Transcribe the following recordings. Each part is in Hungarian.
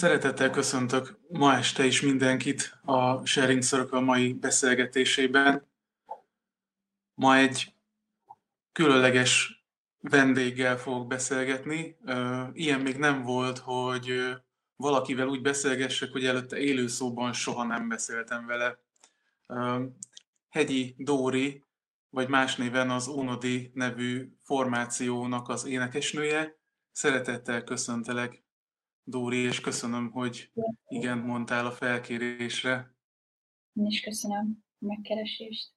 Szeretettel köszöntök ma este is mindenkit a Sharing Circle mai beszélgetésében. Ma egy különleges vendéggel fogok beszélgetni. Ilyen még nem volt, hogy valakivel úgy beszélgessek, hogy előtte élőszóban soha nem beszéltem vele. Hegyi Dóri, vagy más néven az Unodi nevű formációnak az énekesnője. Szeretettel köszöntelek Dóri, és köszönöm, hogy igen mondtál a felkérésre. Én is köszönöm a megkeresést.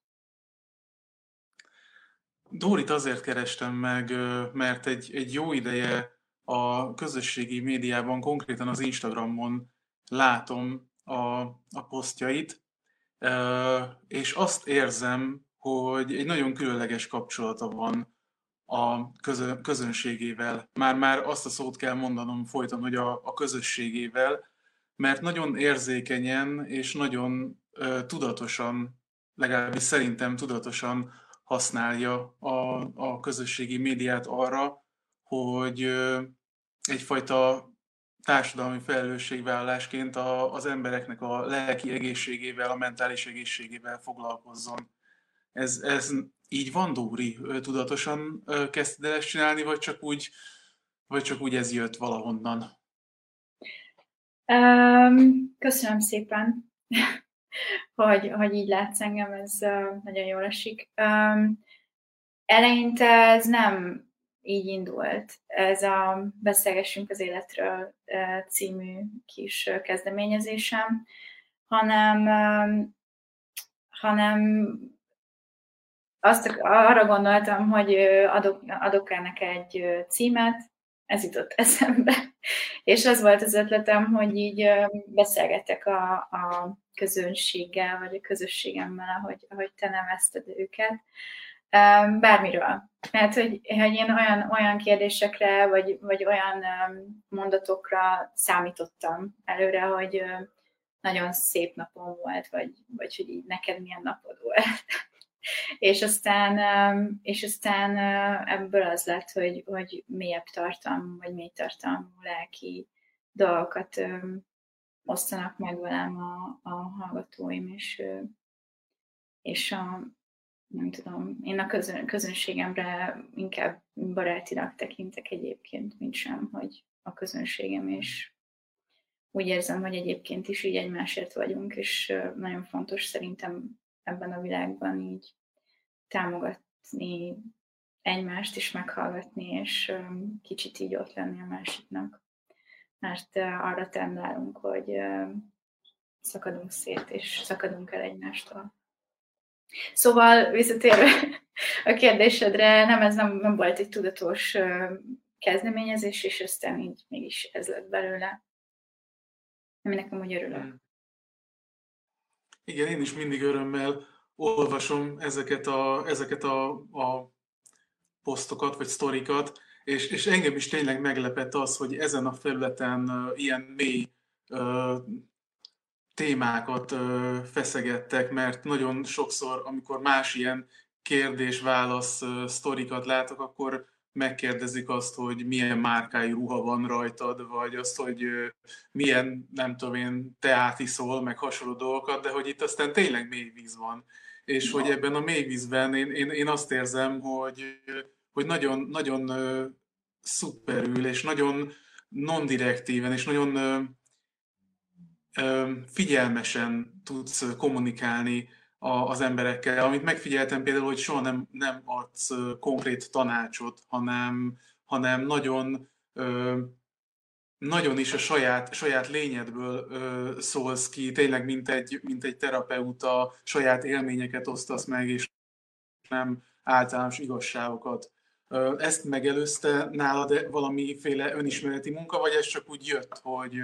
Dórit azért kerestem meg, mert egy, egy jó ideje a közösségi médiában, konkrétan az Instagramon látom a, a posztjait, és azt érzem, hogy egy nagyon különleges kapcsolata van a közönségével. Már-már azt a szót kell mondanom folyton, hogy a, a közösségével, mert nagyon érzékenyen és nagyon ö, tudatosan, legalábbis szerintem tudatosan használja a, a közösségi médiát arra, hogy ö, egyfajta társadalmi felelősségvállalásként a, az embereknek a lelki egészségével, a mentális egészségével foglalkozzon. Ez, ez így van, Dóri? Tudatosan kezdted el ezt csinálni, vagy csak úgy, vagy csak úgy ez jött valahonnan? Um, köszönöm szépen, hogy, hogy így látsz engem, ez nagyon jól esik. Um, eleinte ez nem így indult. Ez a Beszélgessünk az életről című kis kezdeményezésem, hanem, hanem azt arra gondoltam, hogy adok, adok ennek egy címet, ez jutott eszembe, és az volt az ötletem, hogy így beszélgetek a, a közönséggel, vagy a közösségemmel, ahogy, ahogy te nevezted őket, bármiről. Mert hogy, hogy én olyan, olyan kérdésekre, vagy, vagy olyan mondatokra számítottam előre, hogy nagyon szép napom volt, vagy, vagy hogy így neked milyen napod volt és aztán, és aztán ebből az lett, hogy, hogy mélyebb tartalmú, vagy mély tartalmú lelki dolgokat osztanak meg velem a, a hallgatóim, és, és a, nem tudom, én a közön, közönségemre inkább barátinak tekintek egyébként, mint sem, hogy a közönségem, és úgy érzem, hogy egyébként is így egymásért vagyunk, és nagyon fontos szerintem ebben a világban így támogatni egymást is meghallgatni, és kicsit így ott lenni a másiknak. Mert arra tendálunk, hogy szakadunk szét, és szakadunk el egymástól. Szóval visszatérve a kérdésedre, nem, ez nem, nem volt egy tudatos kezdeményezés, és aztán így mégis ez lett belőle. Ami nekem úgy örülök. Igen, én is mindig örömmel olvasom ezeket a, ezeket a, a posztokat, vagy sztorikat, és, és engem is tényleg meglepett az, hogy ezen a felületen uh, ilyen mély uh, témákat uh, feszegettek, mert nagyon sokszor, amikor más ilyen kérdés-válasz uh, sztorikat látok, akkor megkérdezik azt, hogy milyen márkájú ruha van rajtad, vagy azt, hogy milyen, nem tudom én, teát iszol, meg hasonló dolgokat, de hogy itt aztán tényleg mély víz van. És hogy ebben a mély vízben én, én, én azt érzem, hogy, hogy nagyon, nagyon szuperül, és nagyon non-direktíven, és nagyon figyelmesen tudsz kommunikálni az emberekkel, amit megfigyeltem például, hogy soha nem, nem adsz konkrét tanácsot, hanem, hanem nagyon, nagyon is a saját, saját lényedből szólsz ki, tényleg mint egy, mint egy terapeuta, saját élményeket osztasz meg, és nem általános igazságokat. Ezt megelőzte nálad valamiféle önismereti munka, vagy ez csak úgy jött, hogy,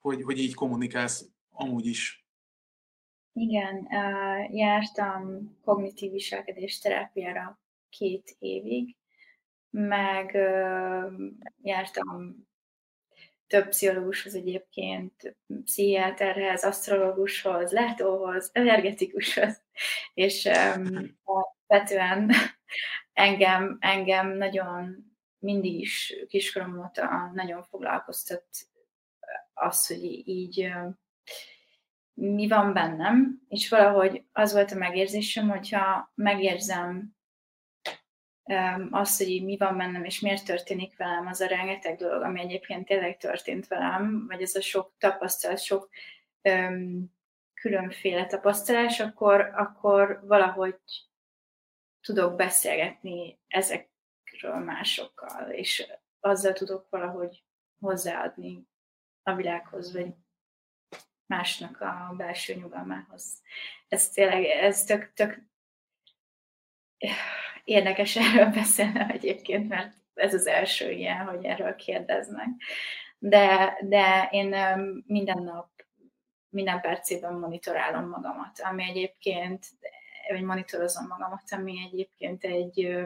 hogy, hogy így kommunikálsz amúgy is? Igen, jártam kognitív viselkedés terápiára két évig, meg jártam több pszichológushoz egyébként, pszichiáterhez, asztrológushoz, látóhoz, energetikushoz, és vetően engem, engem nagyon mindig is kiskorom óta nagyon foglalkoztat az, hogy így mi van bennem, és valahogy az volt a megérzésem, hogyha megérzem azt, hogy mi van bennem, és miért történik velem az a rengeteg dolog, ami egyébként tényleg történt velem, vagy ez a sok tapasztalat, sok um, különféle tapasztalás, akkor, akkor valahogy tudok beszélgetni ezekről másokkal, és azzal tudok valahogy hozzáadni a világhoz, vagy másnak a belső nyugalmához. Ez tényleg, ez tök, tök érdekes erről beszélni egyébként, mert ez az első ilyen, hogy erről kérdeznek. De, de én minden nap, minden percében monitorálom magamat, ami egyébként, vagy monitorozom magamat, ami egyébként egy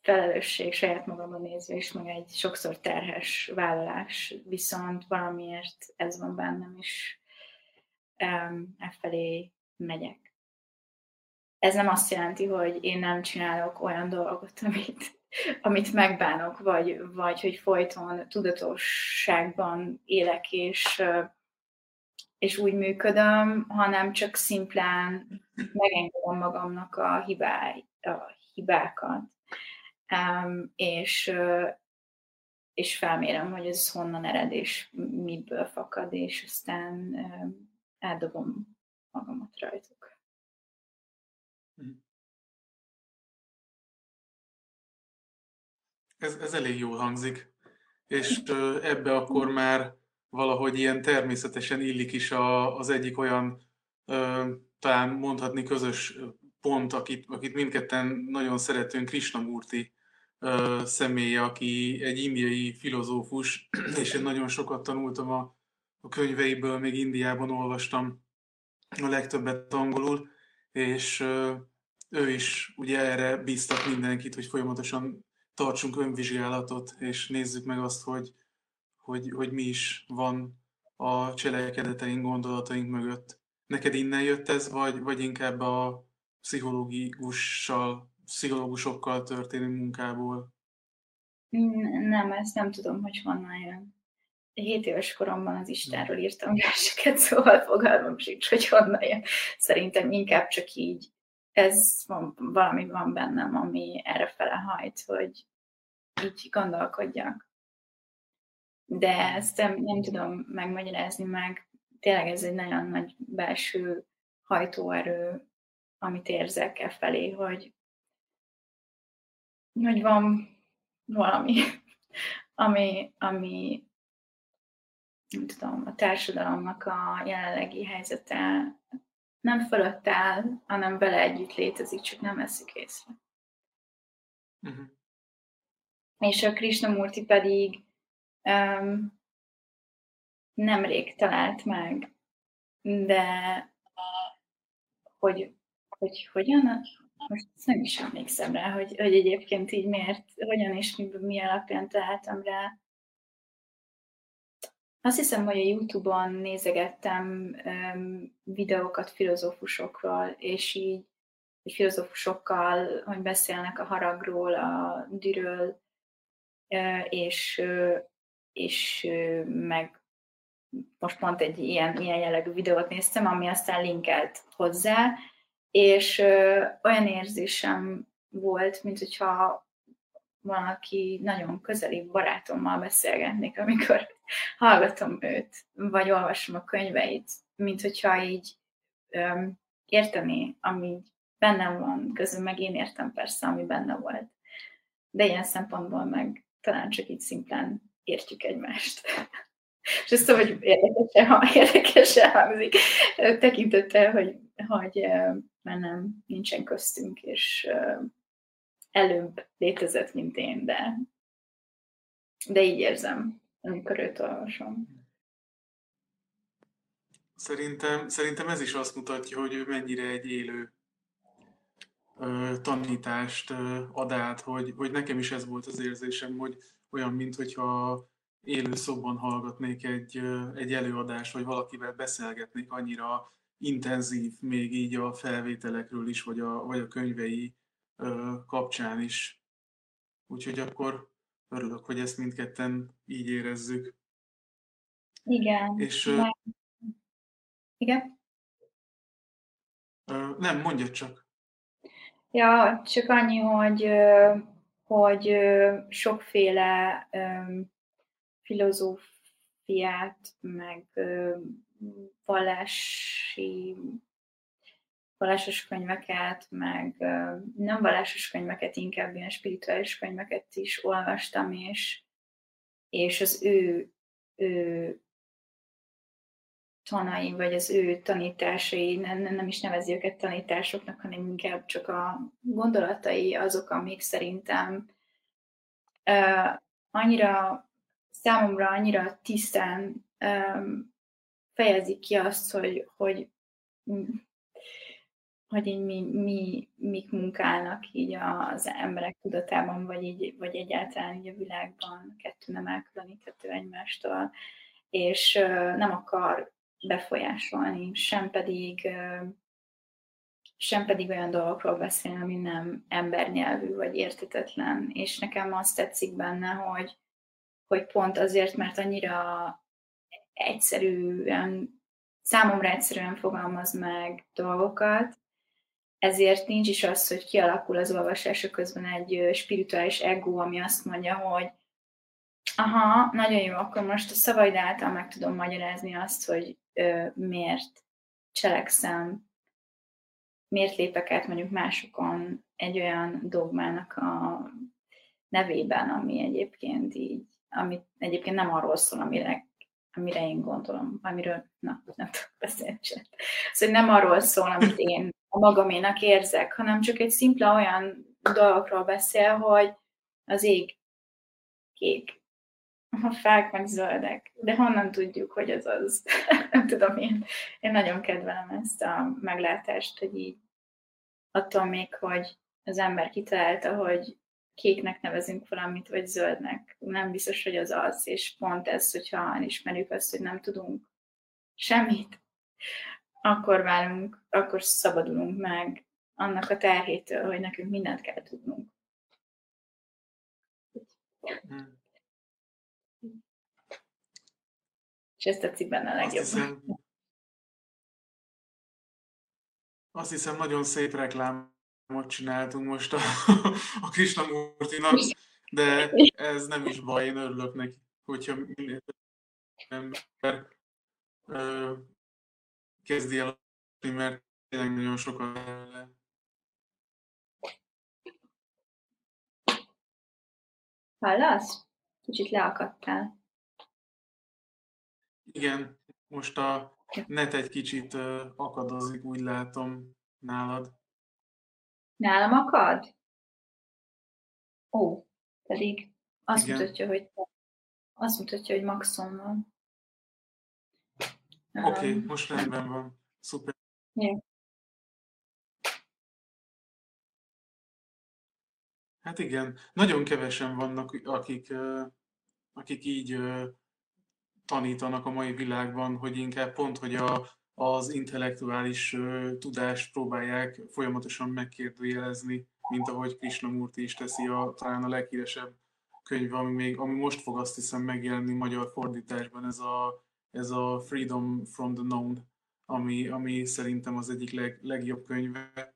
felelősség saját magamon nézve is, meg egy sokszor terhes vállalás, viszont valamiért ez van bennem, és um, e felé megyek. Ez nem azt jelenti, hogy én nem csinálok olyan dolgot, amit, amit megbánok, vagy, vagy hogy folyton tudatosságban élek, és, és úgy működöm, hanem csak szimplán megengedem magamnak a, hibáj, a hibákat és, és felmérem, hogy ez honnan ered, és miből fakad, és aztán eldobom magamat rajtuk. Ez, ez elég jól hangzik, és ebbe akkor már valahogy ilyen természetesen illik is a, az egyik olyan, talán mondhatni közös pont, akit, akit mindketten nagyon szeretünk, Krishnamurti személye, aki egy indiai filozófus, és én nagyon sokat tanultam a, a könyveiből, még Indiában olvastam a legtöbbet angolul, és ő is ugye erre bíztat mindenkit, hogy folyamatosan tartsunk önvizsgálatot, és nézzük meg azt, hogy, hogy, hogy mi is van a cselekedeteink, gondolataink mögött. Neked innen jött ez, vagy, vagy inkább a pszichológussal pszichológusokkal történő munkából? Nem, ezt nem tudom, hogy honnan jön. 7 éves koromban az Istenről írtam verseket, szóval fogalmam sincs, hogy honnan jön. Szerintem inkább csak így, ez van, valami van bennem, ami erre fele hajt, hogy így gondolkodjak. De ezt nem, nem tudom megmagyarázni meg. Tényleg ez egy nagyon nagy belső hajtóerő, amit érzek e felé, hogy hogy van valami, ami, ami nem tudom, a társadalomnak a jelenlegi helyzete nem fölött áll, hanem vele együtt létezik, csak nem veszik észre. Uh-huh. És a Krishnamurti pedig um, nemrég talált meg, de hogy, hogy hogyan, most nem is emlékszem rá, hogy, hogy egyébként így miért, hogyan és mi, mi alapján találtam rá. Azt hiszem, hogy a Youtube-on nézegettem um, videókat filozófusokról, és így hogy filozófusokkal, hogy beszélnek a haragról, a dűről, és, és meg most pont egy ilyen, ilyen jellegű videót néztem, ami aztán linkelt hozzá, és olyan érzésem volt, mint hogyha valaki nagyon közeli barátommal beszélgetnék, amikor hallgatom őt, vagy olvasom a könyveit, mint hogyha így ö, érteni, ami bennem van, közben meg én értem persze, ami benne volt. De ilyen szempontból meg talán csak így szimplán értjük egymást. És ezt tudom, hogy érdekesen, érdekesen hangzik, tekintettel, hogy, hogy már nem nincsen köztünk, és előbb létezett, mint én, de, de így érzem, amikor őt olvasom. Szerintem, szerintem ez is azt mutatja, hogy ő mennyire egy élő ö, tanítást ö, ad át, hogy, hogy nekem is ez volt az érzésem, hogy olyan, mintha élő szóban hallgatnék egy, egy előadást, vagy valakivel beszélgetnék, annyira intenzív még így a felvételekről is, vagy a, vagy a könyvei kapcsán is. Úgyhogy akkor örülök, hogy ezt mindketten így érezzük. Igen. És, Már... Igen? Nem, mondja csak. Ja, csak annyi, hogy, hogy sokféle filozófiát, meg vallási vallásos könyveket, meg nem vallásos könyveket, inkább ilyen spirituális könyveket is olvastam, és, és az ő, ő tanai, vagy az ő tanításai, nem, nem is nevezi őket tanításoknak, hanem inkább csak a gondolatai azok, amik szerintem uh, annyira, számomra annyira tisztán um, fejezik ki azt, hogy, hogy hogy így mi, mi, mik munkálnak így az emberek tudatában, vagy, így, vagy egyáltalán így a világban, kettő nem elkülöníthető egymástól, és nem akar befolyásolni, sem pedig, sem pedig olyan dolgokról beszélni, ami nem embernyelvű vagy értetetlen. És nekem azt tetszik benne, hogy, hogy pont azért, mert annyira egyszerűen, számomra egyszerűen fogalmaz meg dolgokat, ezért nincs is az, hogy kialakul az olvasása közben egy spirituális ego, ami azt mondja, hogy aha, nagyon jó, akkor most a szavaid által meg tudom magyarázni azt, hogy ö, miért cselekszem, miért lépek át mondjuk másokon egy olyan dogmának a nevében, ami egyébként így, ami egyébként nem arról szól, amire, amire én gondolom, amiről, na, nem tudok beszélni sem. Szóval nem arról szól, amit én a magaménak érzek, hanem csak egy szimpla olyan dolgokról beszél, hogy az ég kék, a fák meg zöldek. De honnan tudjuk, hogy ez az? Nem tudom, én, én nagyon kedvelem ezt a meglátást, hogy így attól még, hogy az ember kitalálta, hogy kéknek nevezünk valamit, vagy zöldnek. Nem biztos, hogy az az, és pont ez, hogyha ismerjük azt, hogy nem tudunk semmit, akkor válunk, akkor szabadulunk meg annak a terhétől, hogy nekünk mindent kell tudnunk. Hmm. És ezt tetszik benne a legjobban. Azt hiszem, azt hiszem nagyon szép reklámot csináltunk most a, a Krishnamurtinak, de ez nem is baj, én örülök neki, hogyha minél ember kezdi el, mert tényleg nagyon sokan le. Hallasz? Kicsit leakadtál. Igen, most a net egy kicsit akadozik, úgy látom nálad. Nálam akad? Ó, pedig azt Igen. mutatja, hogy azt mutatja, hogy maxon van. Oké, okay, um, most rendben van. Szuper. Yeah. Hát igen, nagyon kevesen vannak, akik, akik így tanítanak a mai világban, hogy inkább pont, hogy a, az intellektuális tudást próbálják folyamatosan megkérdőjelezni, mint ahogy Krishnamurti is teszi a, talán a leghíresebb könyv, ami, még, ami most fog azt hiszem megjelenni magyar fordításban, ez a ez a Freedom from the Known, ami, ami szerintem az egyik leg, legjobb könyve.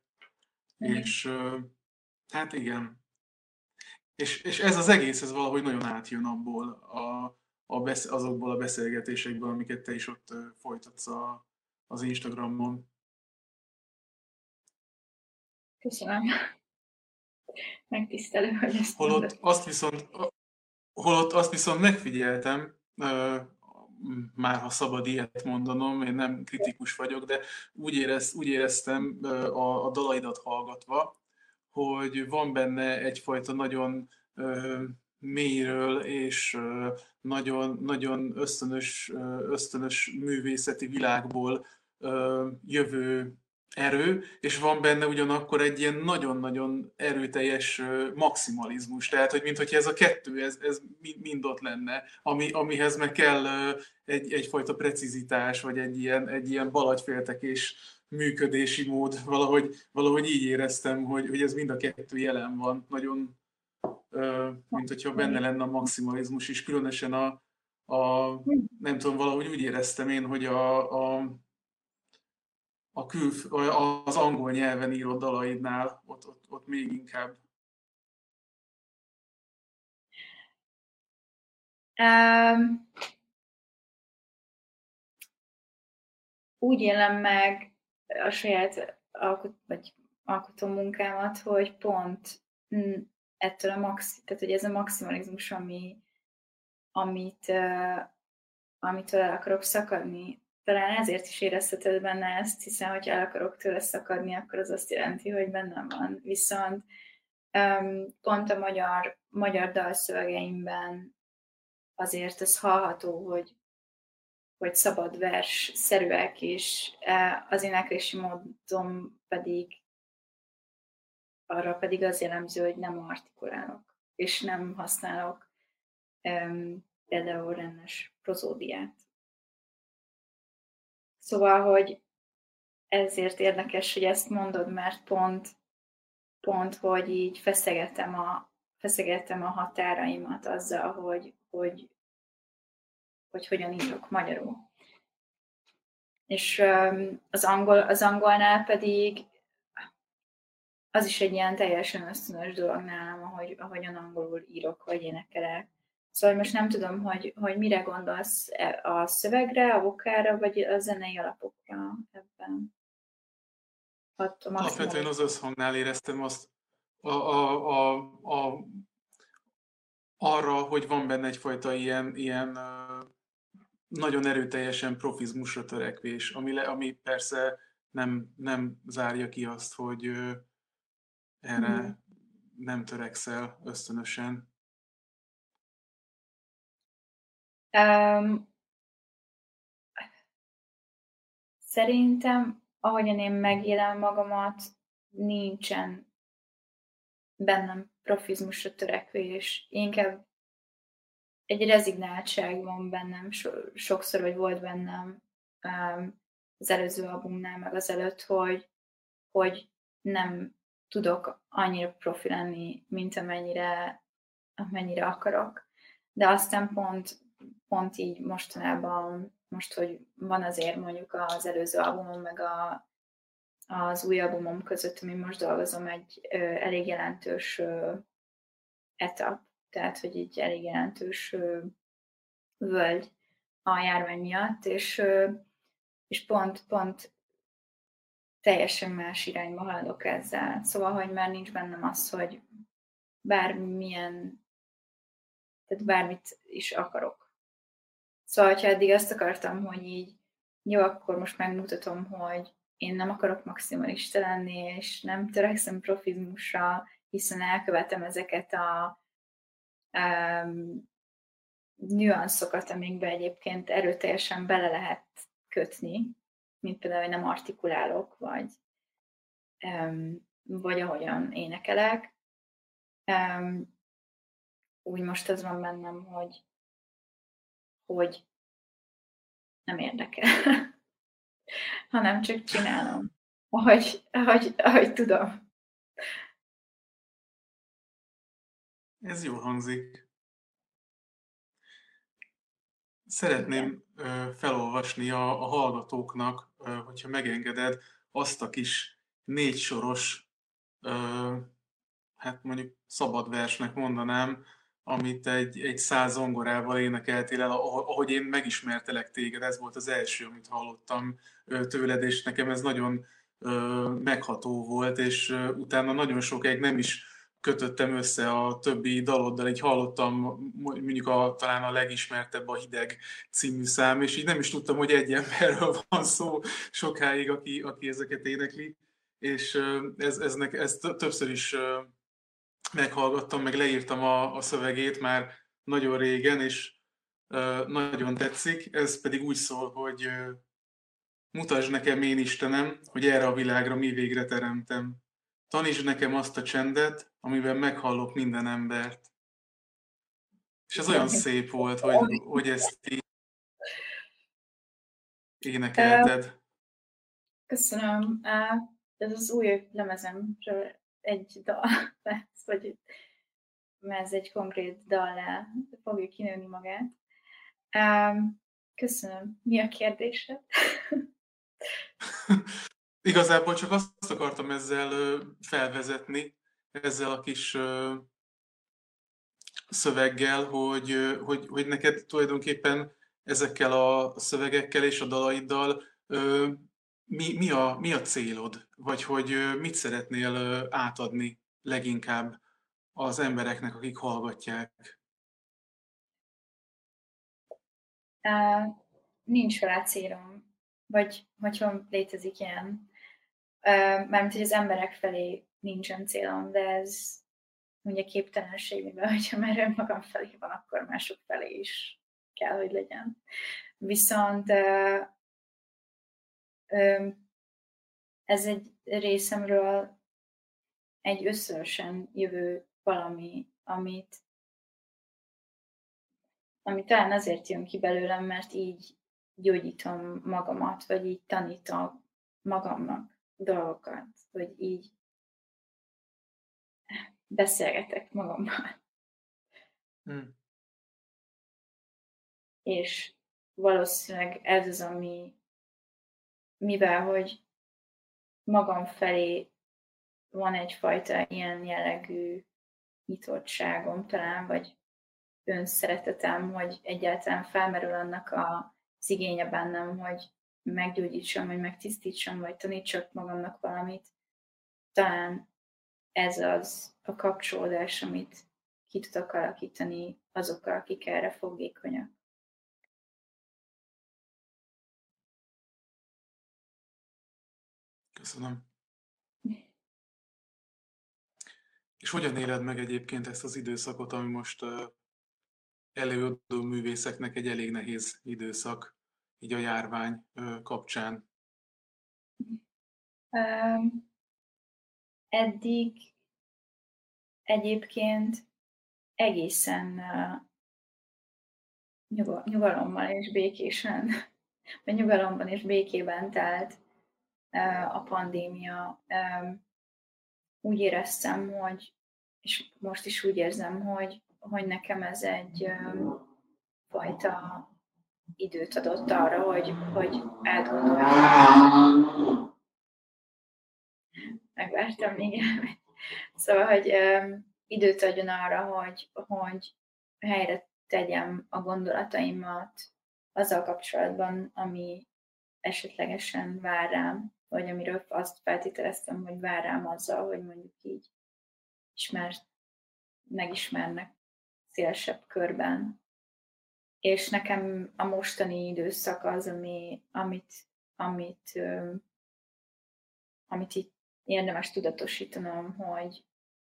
Mm. És hát igen. És, és ez az egész, ez valahogy nagyon átjön abból a, a besz, azokból a beszélgetésekből, amiket te is ott folytatsz a, az Instagramon. Köszönöm. Megtisztelő, hogy ezt holott azt viszont, holott azt viszont megfigyeltem, már ha szabad ilyet mondanom, én nem kritikus vagyok, de úgy, érez, úgy éreztem a, a dalaidat hallgatva, hogy van benne egyfajta nagyon mélyről és nagyon, nagyon ösztönös, ösztönös művészeti világból jövő erő, és van benne ugyanakkor egy ilyen nagyon-nagyon erőteljes maximalizmus. Tehát, hogy mintha ez a kettő, ez, ez mind ott lenne, ami, amihez meg kell egy, egyfajta precizitás, vagy egy ilyen, egy ilyen balagyféltekés működési mód. Valahogy, valahogy így éreztem, hogy, hogy ez mind a kettő jelen van. Nagyon mint hogyha benne lenne a maximalizmus is, különösen a, a nem tudom, valahogy úgy éreztem én, hogy a, a, a kül, az angol nyelven írott dalaidnál ott, ott, ott még inkább. Um, úgy élem meg a saját alkot, vagy alkotó munkámat, hogy pont ettől a maxi, tehát hogy ez a maximalizmus, ami, amit, uh, amitől el akarok szakadni, talán ezért is érezheted benne ezt, hiszen hogy el akarok tőle szakadni, akkor az azt jelenti, hogy bennem van. Viszont um, pont a magyar, magyar dalszövegeimben azért ez hallható, hogy, hogy szabad vers szerűek, és e, az éneklési módom pedig arra pedig az jellemző, hogy nem artikulálok, és nem használok um, például rendes prozódiát. Szóval, hogy ezért érdekes, hogy ezt mondod, mert pont, pont hogy így feszegetem a, feszegetem a határaimat azzal, hogy, hogy, hogy hogyan írok magyarul. És az, angol, az angolnál pedig az is egy ilyen teljesen ösztönös dolog nálam, ahogy, ahogyan angolul írok, vagy énekelek. Szóval most nem tudom, hogy, hogy mire gondolsz e, a szövegre, a vokára, vagy a zenei alapokra ebben. Alapvetően az összhangnál éreztem azt a, a, a, a, arra, hogy van benne egyfajta ilyen, ilyen nagyon erőteljesen profizmusra törekvés, ami, le, ami persze nem, nem zárja ki azt, hogy erre mm. nem törekszel ösztönösen. Um, szerintem, ahogyan én megélem magamat, nincsen bennem profizmusra törekvés. Inkább egy rezignáltság van bennem, so- sokszor, vagy volt bennem um, az előző albumnál, meg az előtt, hogy, hogy nem tudok annyira profi lenni, mint amennyire, amennyire akarok. De aztán pont pont így mostanában, most, hogy van azért mondjuk az előző albumom, meg a, az új albumom között, ami most dolgozom, egy ö, elég jelentős ö, etap, tehát, hogy egy elég jelentős ö, völgy a járvány miatt, és, ö, és pont, pont teljesen más irányba haladok ezzel. Szóval, hogy már nincs bennem az, hogy bármilyen, tehát bármit is akarok Szóval, ha eddig azt akartam, hogy így jó, akkor most megmutatom, hogy én nem akarok maximalista lenni, és nem törekszem profizmusra, hiszen elkövetem ezeket a um, nüanszokat, amikbe egyébként erőteljesen bele lehet kötni, mint például, hogy nem artikulálok, vagy, um, vagy ahogyan énekelek. Um, úgy most az van bennem, hogy hogy nem érdekel, hanem csak csinálom, ahogy, ahogy, ahogy tudom. Ez jó hangzik. Szeretném felolvasni a, a hallgatóknak, hogyha megengeded, azt a kis négy soros, hát mondjuk szabad versnek mondanám, amit egy, egy száz zongorával énekeltél el, ahogy én megismertelek téged, ez volt az első, amit hallottam tőled, és nekem ez nagyon megható volt, és utána nagyon sokáig nem is kötöttem össze a többi daloddal, így hallottam mondjuk a, talán a legismertebb a Hideg című szám, és így nem is tudtam, hogy egy emberről van szó sokáig, aki, aki ezeket énekli, és ez, ez, ez többször is meghallgattam, meg leírtam a, a szövegét már nagyon régen, és uh, nagyon tetszik. Ez pedig úgy szól, hogy uh, mutasd nekem én Istenem, hogy erre a világra mi végre teremtem. Tanítsd nekem azt a csendet, amiben meghallok minden embert. És ez olyan szép volt, hogy, hogy ezt így énekelted. Köszönöm. Ez az új lemezemről egy dal lesz, vagy ez egy konkrét dallá fogja kinőni magát. Köszönöm. Mi a kérdésed? Igazából csak azt akartam ezzel felvezetni, ezzel a kis szöveggel, hogy, hogy, hogy neked tulajdonképpen ezekkel a szövegekkel és a dalaiddal mi, mi, a, mi a célod? Vagy hogy mit szeretnél átadni leginkább az embereknek, akik hallgatják? Uh, nincs rá célom, vagy hogyha létezik ilyen. Uh, mármint, hogy az emberek felé nincsen célom, de ez ugye képtelenség, mivel hogyha már önmagam felé van, akkor mások felé is kell, hogy legyen. Viszont uh, ez egy részemről egy összesen jövő valami, amit, ami talán azért jön ki belőlem, mert így gyógyítom magamat, vagy így tanítom magamnak dolgokat, vagy így beszélgetek magammal. Hmm. És valószínűleg ez az, ami, mivel hogy magam felé van egyfajta ilyen jellegű nyitottságom talán, vagy önszeretetem, hogy egyáltalán felmerül annak a, igénye bennem, hogy meggyógyítsam, vagy megtisztítsam, vagy tanítsak magamnak valamit. Talán ez az a kapcsolódás, amit ki tudok alakítani azokkal, akik erre fogékonyak. Köszönöm. És hogyan éled meg egyébként ezt az időszakot, ami most előadó művészeknek egy elég nehéz időszak, így a járvány kapcsán? Um, eddig egyébként egészen nyugalommal és békésen, vagy nyugalomban és békében telt a pandémia. Úgy éreztem, hogy, és most is úgy érzem, hogy, hogy nekem ez egy fajta időt adott arra, hogy, hogy átgondoljam. Megvártam még Szóval, hogy időt adjon arra, hogy, hogy helyre tegyem a gondolataimat azzal kapcsolatban, ami esetlegesen vár rám, vagy amiről azt feltételeztem, hogy vár rám azzal, hogy mondjuk így ismert, megismernek szélesebb körben. És nekem a mostani időszak az, ami, amit, amit, amit itt érdemes tudatosítanom, hogy,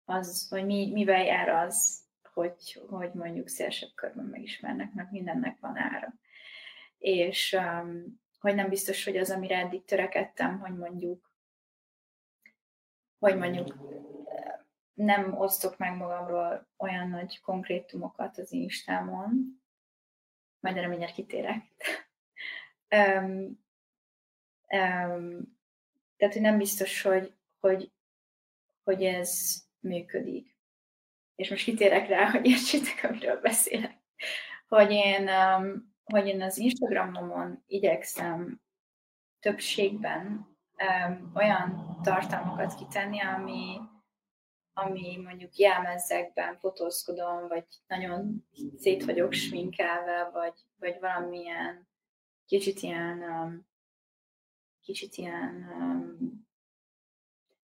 az, hogy mi, mivel jár az, hogy, hogy mondjuk szélesebb körben megismernek, mert mindennek van ára. És hogy nem biztos, hogy az, amire eddig törekedtem, hogy mondjuk, hogy mondjuk nem osztok meg magamról olyan nagy konkrétumokat az Instámon, majd erre mindjárt kitérek. um, um, tehát, hogy nem biztos, hogy, hogy, hogy ez működik. És most kitérek rá, hogy értsétek, amiről beszélek. Hogy én um, hogy én az Instagramomon igyekszem többségben um, olyan tartalmakat kitenni, ami, ami mondjuk jelmezekben fotózkodom, vagy nagyon szét vagyok sminkelve, vagy, vagy valamilyen kicsit ilyen, um, kicsit ilyen um,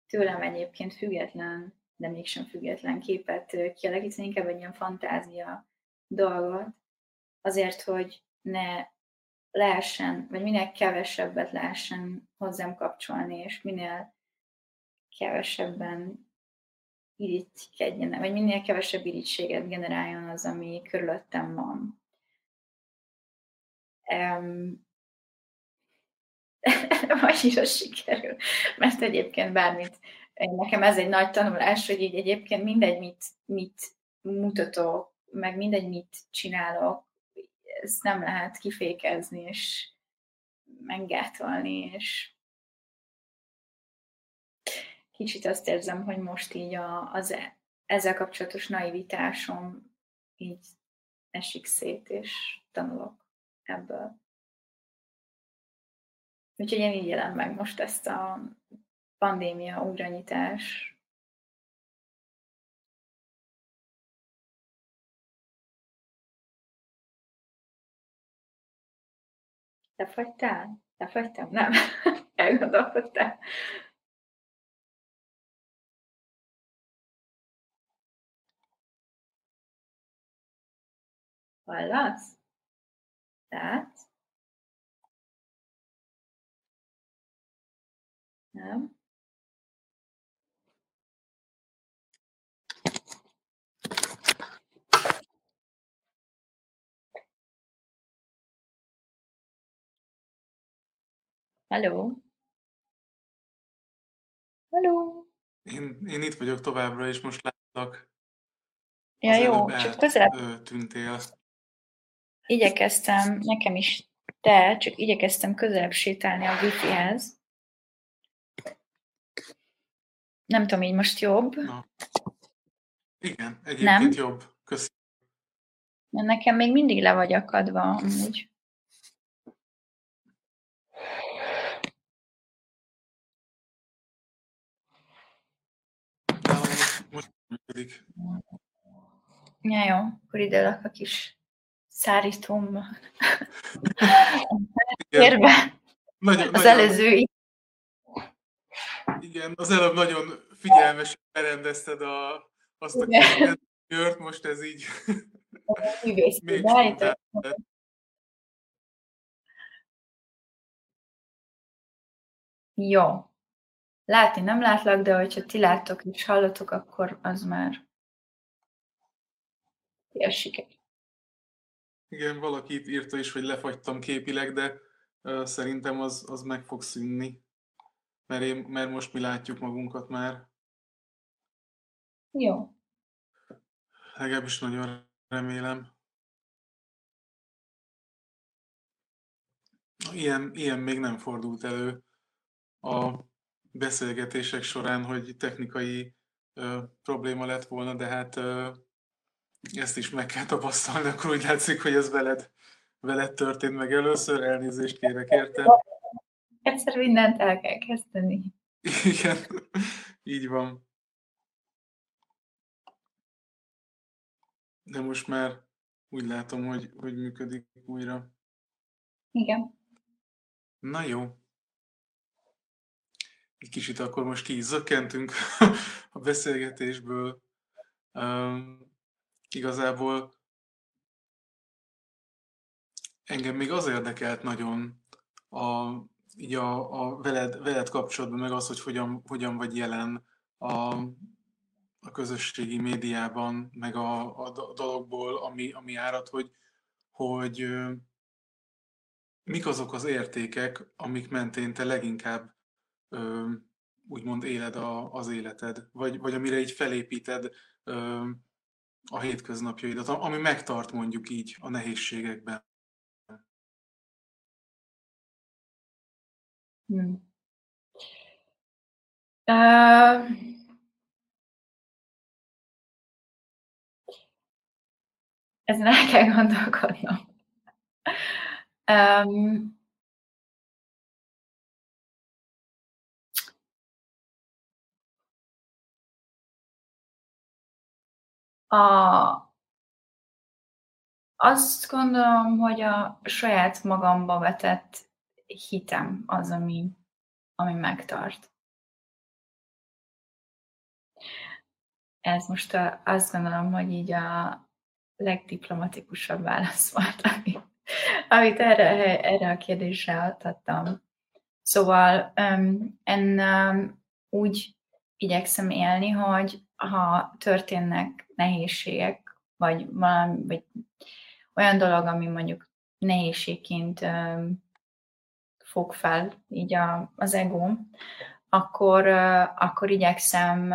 tőlem egyébként független, de mégsem független képet kialakítani, inkább egy ilyen fantázia dolgot, azért, hogy ne lehessen, vagy minél kevesebbet lehessen hozzám kapcsolni, és minél kevesebben irigykedjen, vagy minél kevesebb irigységet generáljon az, ami körülöttem van. Um, annyira sikerül, mert egyébként bármit, nekem ez egy nagy tanulás, hogy így egyébként mindegy, mit, mit mutatok, meg mindegy, mit csinálok, ezt nem lehet kifékezni, és meggátolni, és kicsit azt érzem, hogy most így a, az, e, ezzel kapcsolatos naivitásom így esik szét, és tanulok ebből. Úgyhogy én így élem meg most ezt a pandémia újranyitás Te fagytál? Te fagytam? Nem. Elgondolkodtál. Hallasz? Tehát? Nem? Hello? Hello? Én, én itt vagyok továbbra, és most látlak. Ja, Az jó, csak közel. Tűntél. Igyekeztem, nekem is te, csak igyekeztem közelebb sétálni a wifi-hez. Nem tudom, így most jobb. Na. Igen, egyébként Nem? jobb. Köszönöm. Nekem még mindig le vagy akadva, amúgy. Működik. Ja, jó, akkor ide lak a kis szárítóm térbe. Nagyon, az nagyon, előző Igen, az előbb nagyon figyelmesen berendezted a, azt a kört, most ez így még Jó. Látni nem látlak, de hogyha ti láttok és hallotok, akkor az már ilyen siker. Igen, valaki itt írta is, hogy lefagytam képileg, de uh, szerintem az, az meg fog szűnni. Mert, én, mert most mi látjuk magunkat már. Jó. Legalábbis nagyon remélem. Ilyen, ilyen még nem fordult elő a beszélgetések során, hogy technikai ö, probléma lett volna, de hát ö, ezt is meg kell tapasztalni, akkor úgy látszik, hogy ez veled, veled történt meg először, elnézést kérek érte. Egyszer mindent el kell kezdeni. Igen, így van. De most már úgy látom, hogy, hogy működik újra. Igen. Na jó egy kicsit akkor most ki zökkentünk a beszélgetésből. Um, igazából engem még az érdekelt nagyon a, így a, a veled, veled kapcsolatban, meg az, hogy hogyan, hogyan vagy jelen a, a közösségi médiában, meg a, a dologból, ami, ami árad, hogy, hogy mik azok az értékek, amik mentén te leginkább ö, úgymond éled a, az életed, vagy, vagy amire így felépíted ö, a hétköznapjaidat, ami megtart mondjuk így a nehézségekben. Hmm. Uh, ezen el kell gondolkodnom. Um, A, azt gondolom, hogy a saját magamba vetett hitem az, ami, ami megtart. Ez most a, azt gondolom, hogy így a legdiplomatikusabb válasz volt, ami, amit erre, erre a kérdésre adtam. Szóval um, en, um, úgy igyekszem élni, hogy ha történnek nehézségek, vagy valami, vagy olyan dolog, ami mondjuk nehézségként fog fel így a, az ego, akkor, akkor igyekszem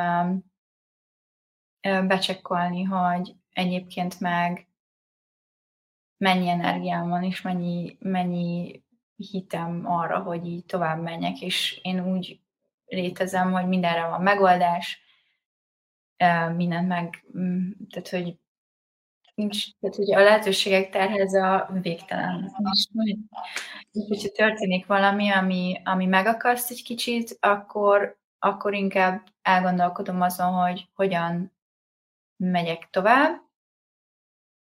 becsekkolni, hogy egyébként meg mennyi energiám van, és mennyi, mennyi hitem arra, hogy így tovább menjek, és én úgy létezem, hogy mindenre van megoldás, mindent meg, mm, tehát hogy nincs, tehát hogy a lehetőségek terheze végtelen. És, és hogyha történik valami, ami, ami megakaszt egy kicsit, akkor, akkor inkább elgondolkodom azon, hogy hogyan megyek tovább,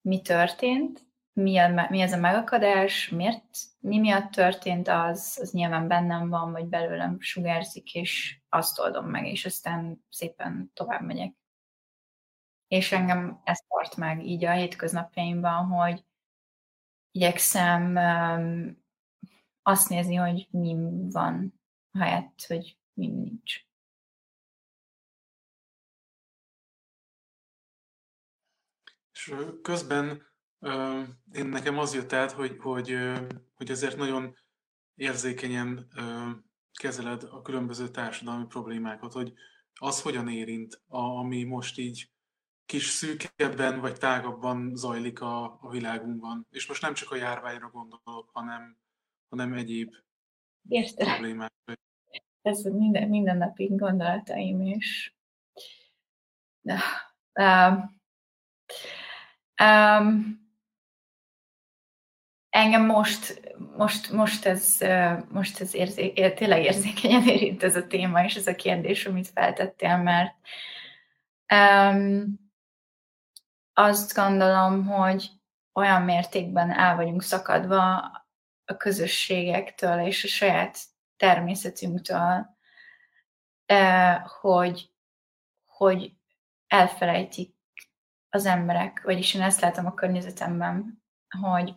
mi történt, mi, a, mi ez a megakadás, miért, mi miatt történt az, az nyilván bennem van, vagy belőlem sugárzik, és azt oldom meg, és aztán szépen tovább megyek. És engem ez tart meg így a hétköznapjaimban, hogy igyekszem azt nézni, hogy mi van, helyett, hogy mi nincs. És közben én nekem az jött át, hogy, hogy, hogy ezért nagyon érzékenyen kezeled a különböző társadalmi problémákat, hogy az hogyan érint, a, ami most így kis szűkebben vagy tágabban zajlik a, a világunkban. És most nem csak a járványra gondolok, hanem, hanem egyéb Értem. problémákra. Ez minden, mindennapi gondolataim is. Uh, um, engem most, most, most ez, most ez érzé, tényleg érzékenyen érint ez a téma, és ez a kérdés, amit feltettél, mert um, azt gondolom, hogy olyan mértékben el vagyunk szakadva a közösségektől és a saját természetünktől, hogy, hogy elfelejtik az emberek, vagyis én ezt látom a környezetemben, hogy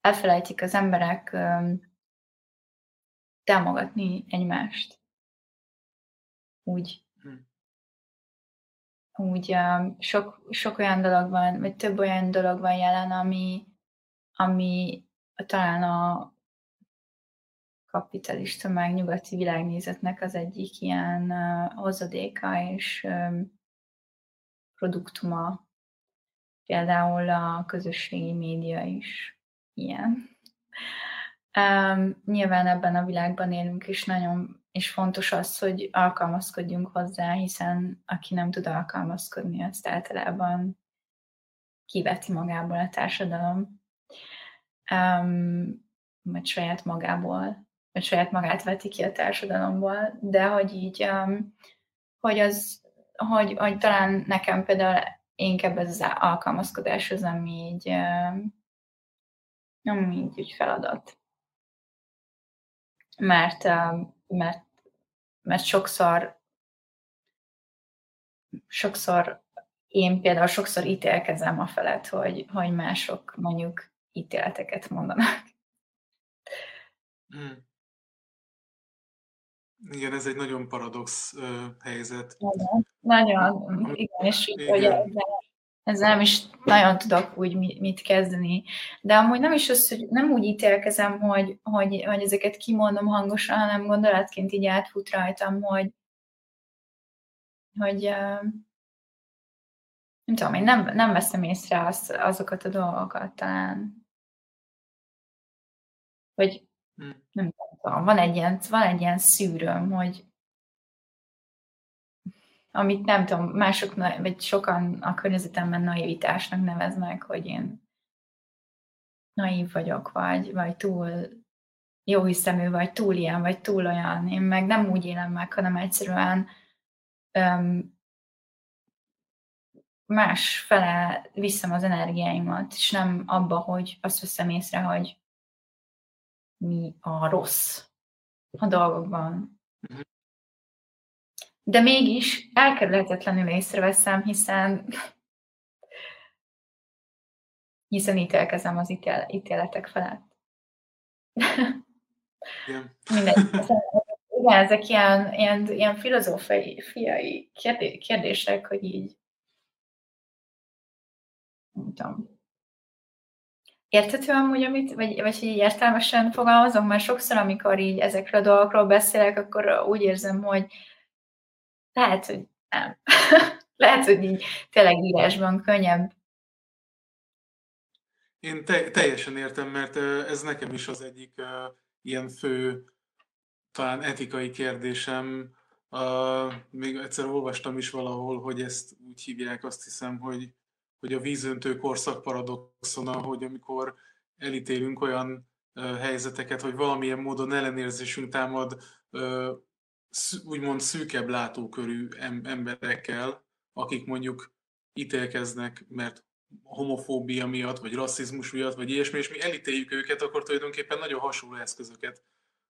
elfelejtik az emberek támogatni egymást. Úgy. Úgy sok, sok olyan dolog van, vagy több olyan dolog van jelen, ami, ami talán a kapitalista meg nyugati világnézetnek az egyik ilyen hozadéka és produktuma. Például a közösségi média is ilyen. Um, nyilván ebben a világban élünk, és nagyon és fontos az, hogy alkalmazkodjunk hozzá, hiszen aki nem tud alkalmazkodni, azt általában kiveti magából a társadalom, um, vagy saját magából, vagy saját magát veti ki a társadalomból, de hogy így, um, hogy az, hogy, hogy talán nekem például inkább ez az alkalmazkodás az, ami így um, nem így úgy feladat. Mert, mert, mert sokszor, sokszor én például sokszor ítélkezem a felett, hogy, hogy mások mondjuk ítéleteket mondanak. Hmm. Igen, ez egy nagyon paradox uh, helyzet. Nagyon, nagyon igen, és igen. hogy ezzel ezzel nem is nagyon tudok úgy mit kezdeni. De amúgy nem is az, hogy nem úgy ítélkezem, hogy, hogy, hogy ezeket kimondom hangosan, hanem gondolatként így átfut rajtam, hogy, hogy nem tudom, én nem, nem veszem észre az, azokat a dolgokat talán. Hogy hmm. nem tudom, van egy ilyen, van egy ilyen szűrőm, hogy, amit nem tudom, mások, vagy sokan a környezetemben naivitásnak neveznek, hogy én naív vagyok, vagy, vagy túl jó hiszemű, vagy túl ilyen, vagy túl olyan. Én meg nem úgy élem meg, hanem egyszerűen öm, más fele viszem az energiáimat, és nem abba, hogy azt veszem észre, hogy mi a rossz a dolgokban. De mégis elkerülhetetlenül észreveszem, hiszen hiszen ítélkezem az ítél, ítéletek felett. Igen. Igen, ezek ilyen, ilyen, ilyen filozófiai kérdések, hogy így nem tudom. Érthető amúgy, amit, vagy, vagy hogy így értelmesen fogalmazom, mert sokszor, amikor így ezekről a dolgokról beszélek, akkor úgy érzem, hogy lehet, hogy nem. Lehet, hogy így tényleg írásban könnyebb. Én te, teljesen értem, mert ez nekem is az egyik uh, ilyen fő, talán etikai kérdésem Uh, még egyszer olvastam is valahol, hogy ezt úgy hívják, azt hiszem, hogy, hogy a vízöntő korszak paradoxona, hogy amikor elítélünk olyan helyzeteket, hogy valamilyen módon ellenérzésünk támad úgymond szűkebb látókörű emberekkel, akik mondjuk ítélkeznek, mert homofóbia miatt, vagy rasszizmus miatt, vagy ilyesmi, és mi elítéljük őket, akkor tulajdonképpen nagyon hasonló eszközöket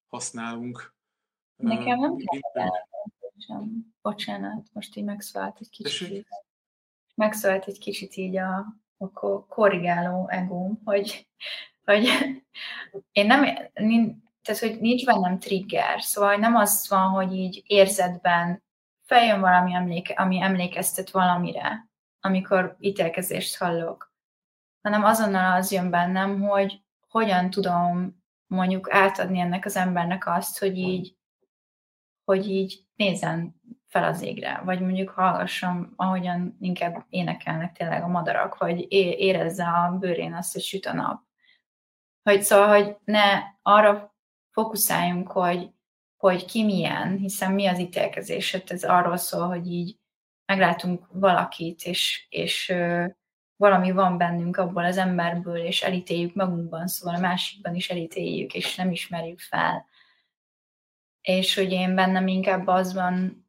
használunk. Nekem nem kell sem. Bocsánat, most így megszólalt egy kicsit. Tessék? Megszólalt egy kicsit így a, a korrigáló egóm, hogy, hogy én nem, tehát hogy nincs bennem trigger, szóval nem az van, hogy így érzetben feljön valami emléke, ami emlékeztet valamire, amikor ítélkezést hallok, hanem azonnal az jön bennem, hogy hogyan tudom mondjuk átadni ennek az embernek azt, hogy így, hogy így nézzen fel az égre, vagy mondjuk hallgassam, ahogyan inkább énekelnek tényleg a madarak, vagy érezze a bőrén azt, hogy süt a nap. Hogy szóval, hogy ne arra fókuszáljunk, hogy, hogy ki milyen, hiszen mi az ítélkezés, hát ez arról szól, hogy így meglátunk valakit, és, és valami van bennünk abból az emberből, és elítéljük magunkban, szóval a másikban is elítéljük, és nem ismerjük fel. És hogy én bennem inkább az van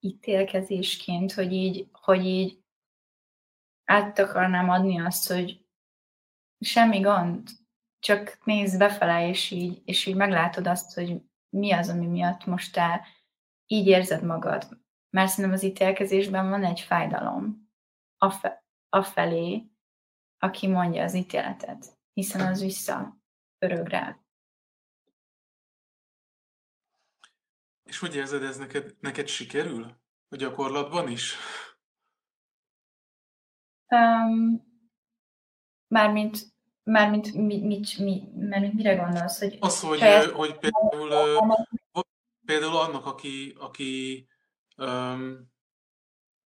ítélkezésként, hogy így, hogy így át akarnám adni azt, hogy semmi gond, csak nézz befele, és így, és így meglátod azt, hogy mi az, ami miatt most te így érzed magad. Mert szerintem az ítélkezésben van egy fájdalom afelé, aki mondja az ítéletet, hiszen az vissza örög rá. És hogy érzed, ez neked, neked sikerül? A gyakorlatban is? Um, mármint, mármint, mi, mit, mi, mármint mire gondolsz? Hogy az, hogy, saját... hogy például, például annak, aki, aki um,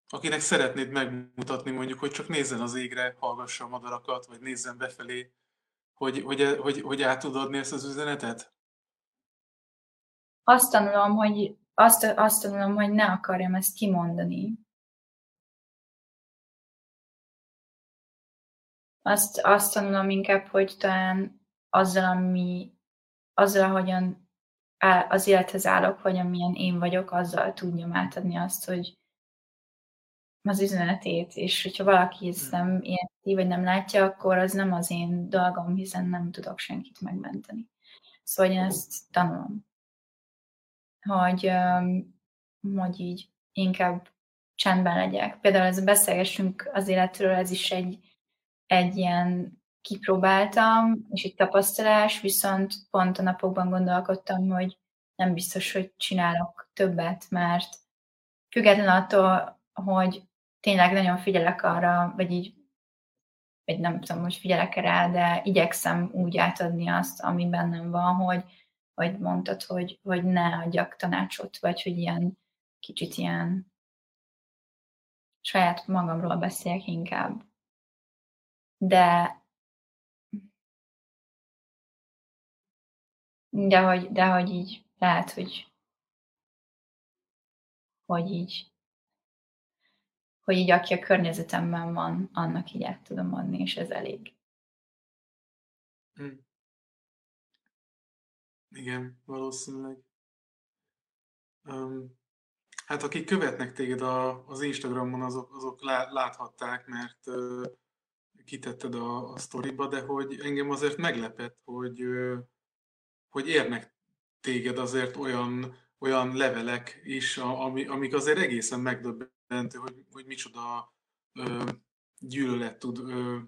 akinek szeretnéd megmutatni mondjuk, hogy csak nézzen az égre, hallgassa a madarakat, vagy nézzen befelé, hogy, hogy, hogy, hogy át tud adni ezt az üzenetet? Azt tanulom, hogy, azt, azt tanulom, hogy ne akarjam ezt kimondani. Azt, azt tanulom inkább, hogy talán azzal, ami, azzal, hogyan az élethez állok, vagy amilyen én vagyok, azzal tudjam átadni azt, hogy, az üzenetét, és hogyha valaki ezt nem hmm. érti, vagy nem látja, akkor az nem az én dolgom, hiszen nem tudok senkit megmenteni. Szóval én ezt tanulom. Hogy, hogy így inkább csendben legyek. Például ez beszélgessünk az életről, ez is egy, egy ilyen kipróbáltam, és egy tapasztalás, viszont pont a napokban gondolkodtam, hogy nem biztos, hogy csinálok többet, mert független attól, hogy tényleg nagyon figyelek arra, vagy így, vagy nem tudom, hogy figyelek rá, de igyekszem úgy átadni azt, ami bennem van, hogy, hogy mondtad, hogy, hogy ne adjak tanácsot, vagy hogy ilyen kicsit ilyen saját magamról beszéljek inkább. De de hogy, de hogy így lehet, hogy hogy így hogy így aki a környezetemben van, annak így át tudom adni, és ez elég. Hmm. Igen, valószínűleg. Um, hát akik követnek téged a, az Instagramon, azok, azok láthatták, mert uh, kitetted a, a sztoriba, de hogy engem azért meglepett, hogy, hogy érnek téged azért olyan, olyan levelek is, ami, amik azért egészen megdöbbentőek jelenti, hogy, hogy micsoda ö, gyűlölet tud ö,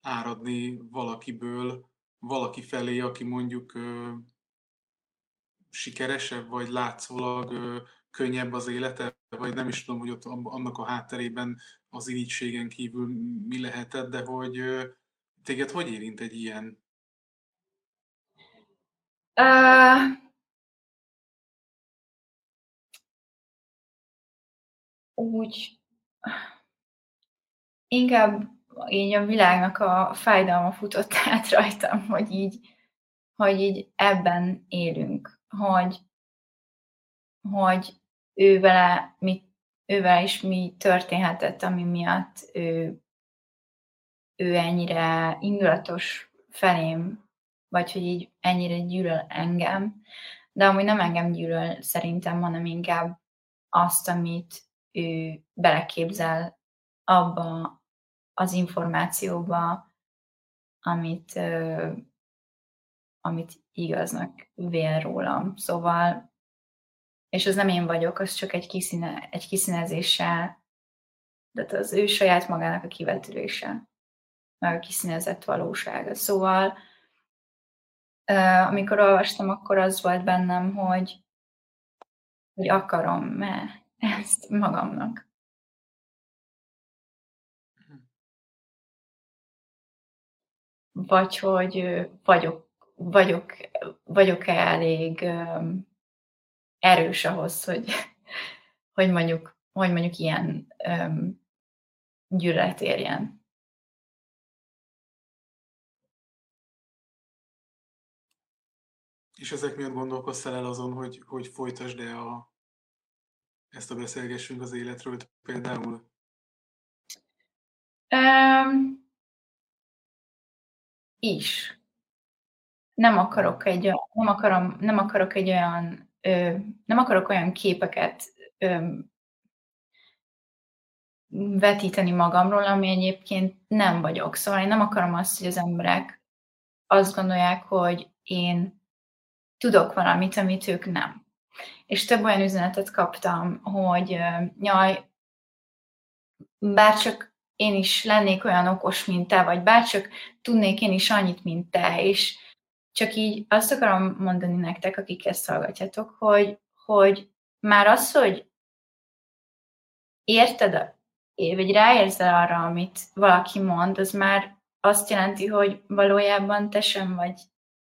áradni valakiből, valaki felé, aki mondjuk ö, sikeresebb, vagy látszólag ö, könnyebb az élete, vagy nem is tudom, hogy ott annak a hátterében az irítségen kívül mi lehetett, de hogy téged hogy érint egy ilyen? Uh, úgy inkább így a világnak a fájdalma futott át rajtam, hogy így, hogy így ebben élünk, hogy, hogy ő vele, mi, ővel is mi történhetett, ami miatt ő, ő ennyire indulatos felém, vagy hogy így ennyire gyűlöl engem, de amúgy nem engem gyűlöl szerintem, hanem inkább azt, amit ő beleképzel abba az információba, amit, amit igaznak vél rólam. Szóval, és az nem én vagyok, az csak egy, kiszíne, egy kiszínezéssel, de az ő saját magának a kivetülése, meg a kiszínezett valósága. Szóval, amikor olvastam, akkor az volt bennem, hogy, hogy akarom-e ezt magamnak. Vagy hogy vagyok, vagyok, vagyok-e elég erős ahhoz, hogy, hogy mondjuk, hogy mondjuk ilyen um, gyűlölet érjen. És ezek miatt gondolkoztál el azon, hogy, hogy folytasd-e a, ezt a beszélgessünk az életről például? Um, is. Nem akarok egy, nem akarom, nem akarok egy olyan, ö, nem akarok olyan képeket ö, vetíteni magamról, ami egyébként nem vagyok. Szóval én nem akarom azt, hogy az emberek azt gondolják, hogy én tudok valamit, amit ők nem. És több olyan üzenetet kaptam, hogy nyaj, bárcsak én is lennék olyan okos, mint te, vagy bárcsak tudnék én is annyit, mint te, és csak így azt akarom mondani nektek, akik ezt hallgatjátok, hogy, hogy már az, hogy érted, vagy ráérzel arra, amit valaki mond, az már azt jelenti, hogy valójában te sem vagy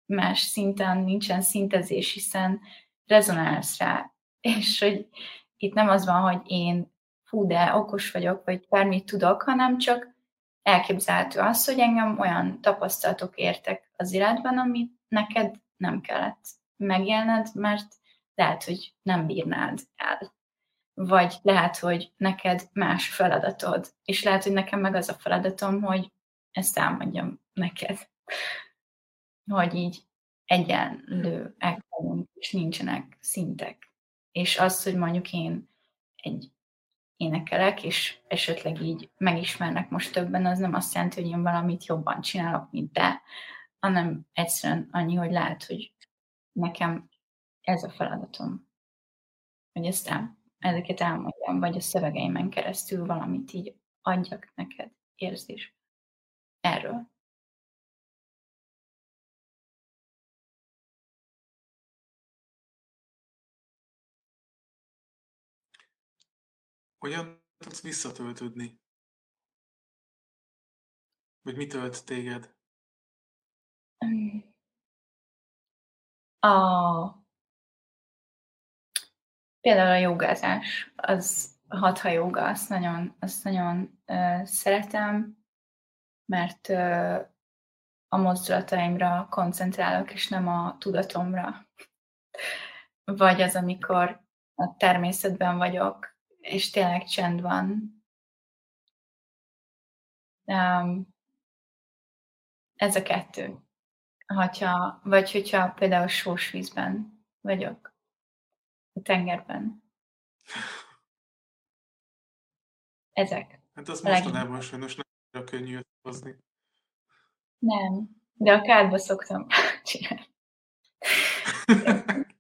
más szinten, nincsen szintezés, hiszen rezonálsz rá. És hogy itt nem az van, hogy én fú, de okos vagyok, vagy bármit tudok, hanem csak elképzelhető az, hogy engem olyan tapasztalatok értek az életben, amit neked nem kellett megélned, mert lehet, hogy nem bírnád el. Vagy lehet, hogy neked más feladatod, és lehet, hogy nekem meg az a feladatom, hogy ezt elmondjam neked. Hogy így egyenlő vagyunk, és nincsenek szintek. És az, hogy mondjuk én egy énekelek, és esetleg így megismernek most többen, az nem azt jelenti, hogy én valamit jobban csinálok, mint te, hanem egyszerűen annyi, hogy lehet, hogy nekem ez a feladatom, hogy ezt el, ezeket elmondjam, vagy a szövegeimen keresztül valamit így adjak neked érzés erről. Hogyan tudsz visszatöltődni? Vagy mi tölt téged? A... Például a jogázás, az a hatha joga, azt nagyon, azt nagyon uh, szeretem, mert uh, a mozdulataimra koncentrálok, és nem a tudatomra. Vagy az, amikor a természetben vagyok, és tényleg csend van. Um, ez a kettő. Hogyha, vagy hogyha például sós vízben vagyok, a tengerben. Ezek. Hát az mostanában sajnos nem könnyű hozni. Nem, de a kádba szoktam csinálni.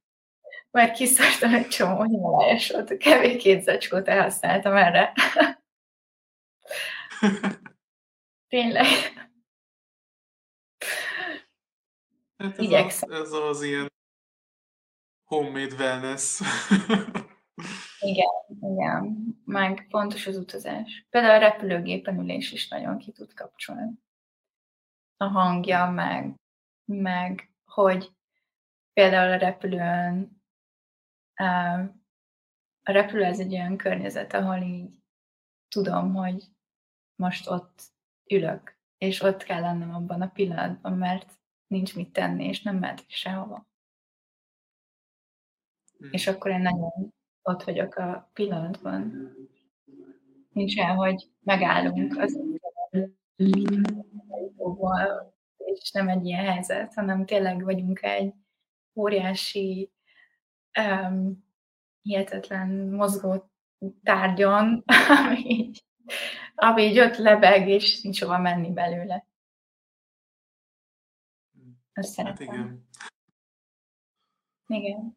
Már kiszartam egy csomó himalájas volt, a kevés két zacskót elhasználtam erre. Tényleg. Hát ez, Igyekszem. Az, ez az ilyen homemade wellness. igen, igen. Meg fontos az utazás. Például a repülőgépen ülés is nagyon ki tud kapcsolni. A hangja, meg, meg hogy például a repülőn a repülő ez egy olyan környezet, ahol így tudom, hogy most ott ülök, és ott kell lennem abban a pillanatban, mert nincs mit tenni, és nem mehetek sehova. Hmm. És akkor én nagyon ott vagyok a pillanatban. Nincs el, hogy megállunk az és nem egy ilyen helyzet, hanem tényleg vagyunk egy óriási, um, hihetetlen mozgó tárgyon, ami így, ami így ott lebeg, és nincs hova menni belőle. Ezt hát szeretem. igen. Igen.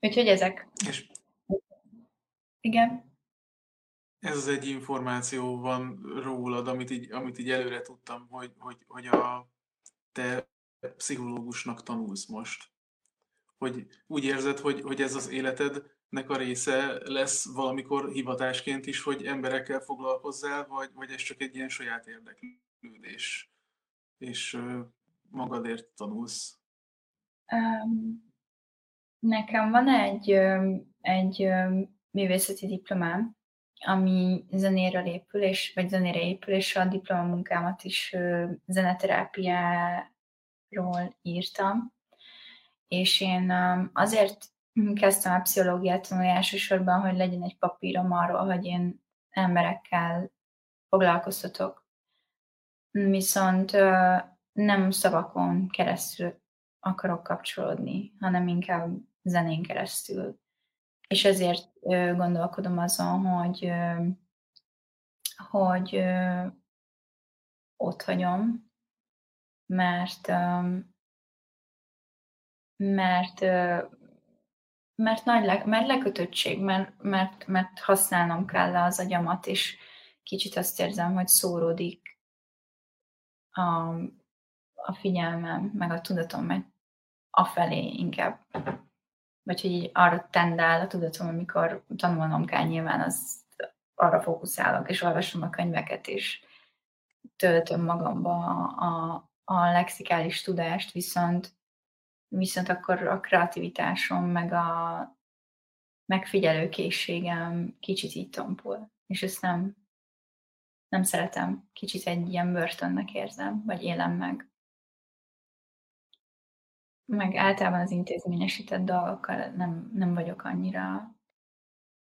Úgyhogy ezek. És igen. Ez az egy információ van rólad, amit így, amit így előre tudtam, hogy, hogy, hogy a te pszichológusnak tanulsz most. Hogy úgy érzed, hogy, hogy ez az életednek a része lesz valamikor hivatásként is, hogy emberekkel foglalkozzál, vagy, vagy ez csak egy ilyen saját érdeklődés, és magadért tanulsz? Um, nekem van egy, egy művészeti diplomám, ami zenéről épül, és, vagy zenére épül, és a diplomamunkámat is zeneterápiáról írtam. És én azért kezdtem a pszichológiát tanulni elsősorban, hogy legyen egy papírom arról, hogy én emberekkel foglalkoztatok. Viszont nem szavakon keresztül akarok kapcsolódni, hanem inkább zenén keresztül. És ezért gondolkodom azon, hogy, hogy ott hagyom, mert, mert, mert nagy le, mert lekötöttség, mert, mert, mert használnom kell az agyamat, és kicsit azt érzem, hogy szóródik a, a figyelmem, meg a tudatom, meg afelé inkább. Vagy hogy így arra tendál a tudatom, amikor tanulnom kell nyilván, az arra fókuszálok, és olvasom a könyveket, és töltöm magamba a, a lexikális tudást, viszont, viszont akkor a kreativitásom, meg a megfigyelő készségem kicsit így tompul, és ezt nem, nem szeretem. Kicsit egy ilyen börtönnek érzem, vagy élem meg meg általában az intézményesített dolgokkal nem, nem vagyok annyira,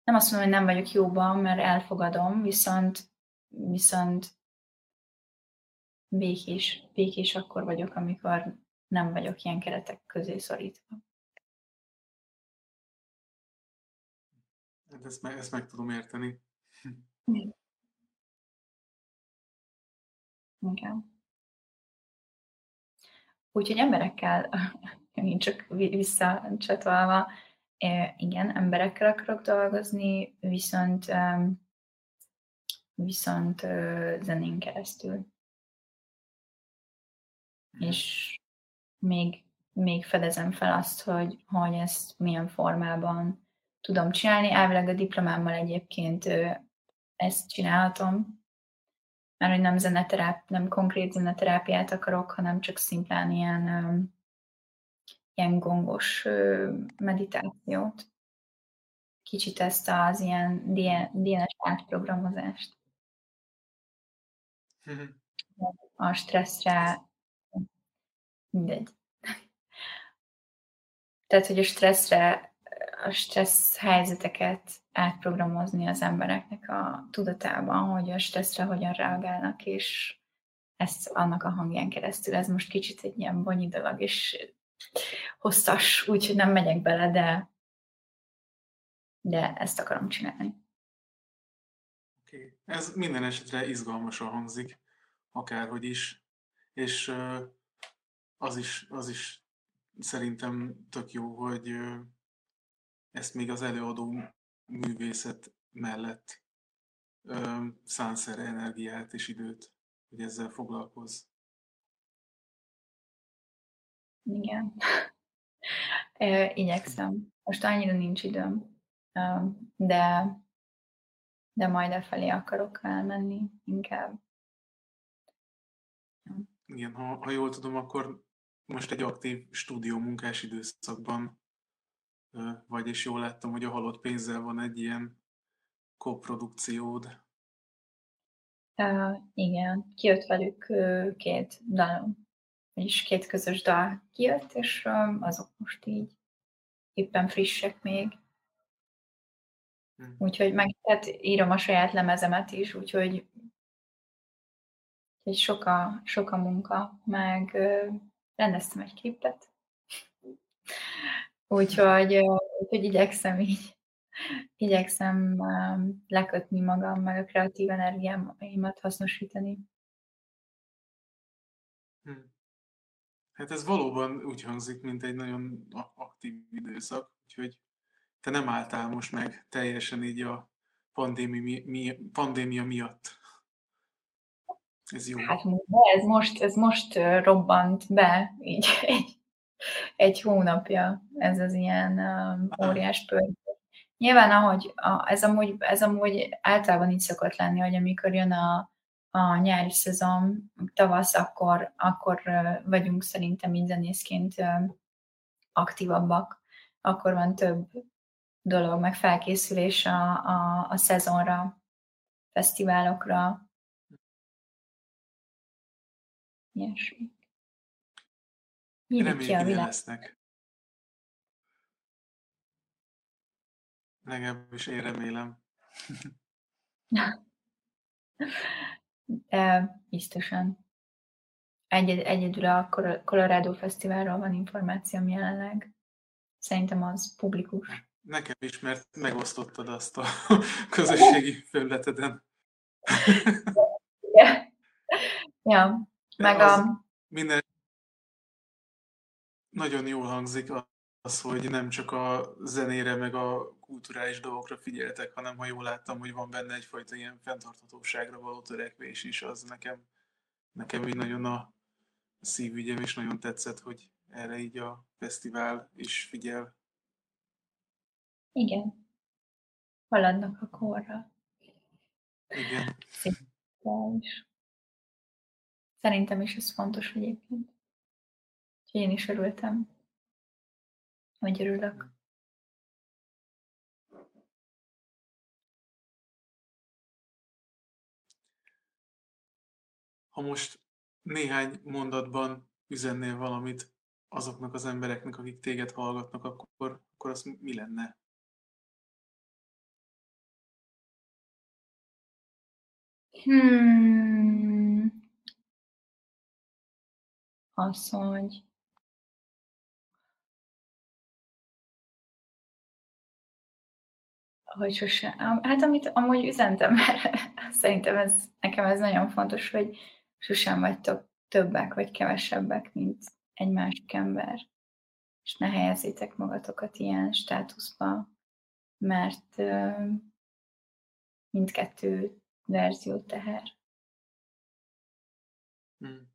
nem azt mondom, hogy nem vagyok jóban, mert elfogadom, viszont, viszont békés, békés akkor vagyok, amikor nem vagyok ilyen keretek közé szorítva. Hát ezt meg, ezt meg tudom érteni. Igen. Úgyhogy emberekkel, én csak visszacsatolva, igen, emberekkel akarok dolgozni, viszont viszont zenén keresztül. És még, még fedezem fel azt, hogy, hogy ezt milyen formában tudom csinálni. Elvileg a diplomámmal egyébként ezt csinálhatom, mert hogy nem zeneteráp, nem konkrét zeneterápiát akarok, hanem csak szimplán ilyen, ilyen gongos meditációt. Kicsit ezt az ilyen DNS átprogramozást. A stresszre mindegy. Tehát, hogy a stresszre, a stressz helyzeteket átprogramozni az embereknek a tudatában, hogy a stresszre hogyan reagálnak, és ezt annak a hangján keresztül. Ez most kicsit egy ilyen bonyi dolog, és hosszas, úgyhogy nem megyek bele, de, de ezt akarom csinálni. Okay. Ez minden esetre izgalmasan hangzik, akárhogy is, és az is, az is szerintem tök jó, hogy ezt még az előadó művészet mellett ö, szánsz erre energiát és időt, hogy ezzel foglalkozz. Igen. Igyekszem. Most annyira nincs időm, de, de majd e felé akarok elmenni inkább. Igen, ha, ha jól tudom, akkor most egy aktív stúdió munkás időszakban vagyis jól láttam, hogy a halott pénzzel van egy ilyen koprodukciód. Uh, igen, kijött velük uh, két dalom, és két közös dal kijött, és um, azok most így éppen frissek még. Hm. Úgyhogy meg hát írom a saját lemezemet is, úgyhogy, úgyhogy sok, a, sok a munka, meg rendeztem egy képet. Úgyhogy, úgyhogy igyekszem így, igyekszem lekötni magam, meg a kreatív energiámat hasznosítani. Hm. Hát ez valóban úgy hangzik, mint egy nagyon aktív időszak, úgyhogy te nem álltál most meg teljesen így a pandémia, mi, pandémia miatt. Ez jó. Hát ez most, ez most robbant be, így egy, egy hónapja ez az ilyen um, óriás pörgés. Nyilván, ahogy a, ez, amúgy, ez amúgy általában így szokott lenni, hogy amikor jön a, a nyári szezon, tavasz, akkor, akkor vagyunk szerintem zenészként aktívabbak. Akkor van több dolog, meg felkészülés a, a, a szezonra, fesztiválokra. Ilyesmi. Reméljük, hogy lesznek. Legalábbis én remélem. De biztosan. Egyed, egyedül a Colorado Fesztiválról van információm jelenleg. Szerintem az publikus. Nekem is, mert megosztottad azt a közösségi felületeden. ja. ja, meg a... Minden nagyon jól hangzik az, hogy nem csak a zenére, meg a kulturális dolgokra figyeltek, hanem ha jól láttam, hogy van benne egyfajta ilyen fenntarthatóságra való törekvés is, az nekem, nekem így nagyon a szívügyem, és nagyon tetszett, hogy erre így a fesztivál is figyel. Igen. Haladnak a korra. Igen. Szerintem is ez fontos egyébként. Én is örültem. Hogy örülök. Ha most néhány mondatban üzennél valamit azoknak az embereknek, akik téged hallgatnak, akkor, akkor az mi lenne? Hmm. Az, hogy hogy sose, hát amit amúgy üzentem, mert szerintem ez, nekem ez nagyon fontos, hogy sosem vagytok többek vagy kevesebbek, mint egy másik ember. És ne helyezzétek magatokat ilyen státuszba, mert mindkettő verzió teher. Hmm.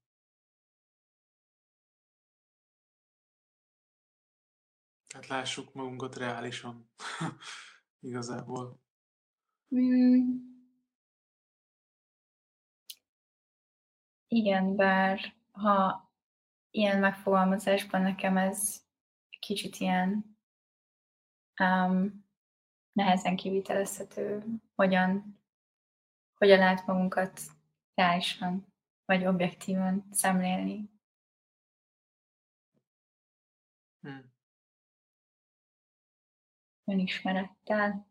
Tehát lássuk magunkat reálisan. Igazából. Hmm. Igen, bár ha ilyen megfogalmazásban nekem ez kicsit ilyen um, nehezen kivitelezhető, hogyan, hogyan lehet magunkat reálisan vagy objektíven szemlélni. Hmm. Önismerettel,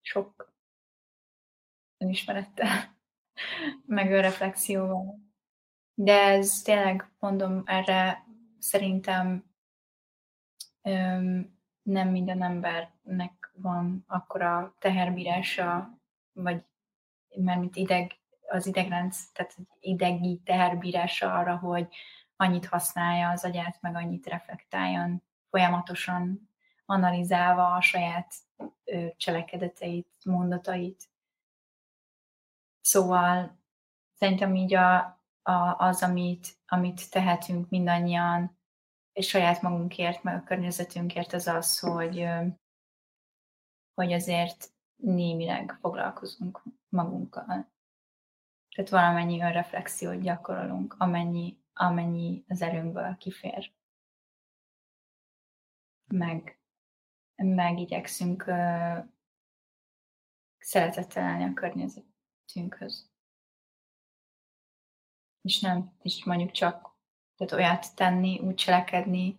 sok önismerettel, meg önreflexióval. De ez tényleg, mondom, erre szerintem öm, nem minden embernek van akkora teherbírása, vagy mint ideg, az idegrend, tehát idegi teherbírása arra, hogy annyit használja az agyát, meg annyit reflektáljon folyamatosan, analizálva a saját cselekedeteit, mondatait. Szóval szerintem így a, a, az, amit, amit tehetünk mindannyian, és saját magunkért, meg a környezetünkért, az az, hogy, hogy azért némileg foglalkozunk magunkkal. Tehát valamennyi önreflexiót gyakorolunk, amennyi, amennyi az erőnkből kifér. Meg, meg igyekszünk uh, szeretettel állni a környezetünkhöz. És nem, és mondjuk csak tehát olyat tenni, úgy cselekedni,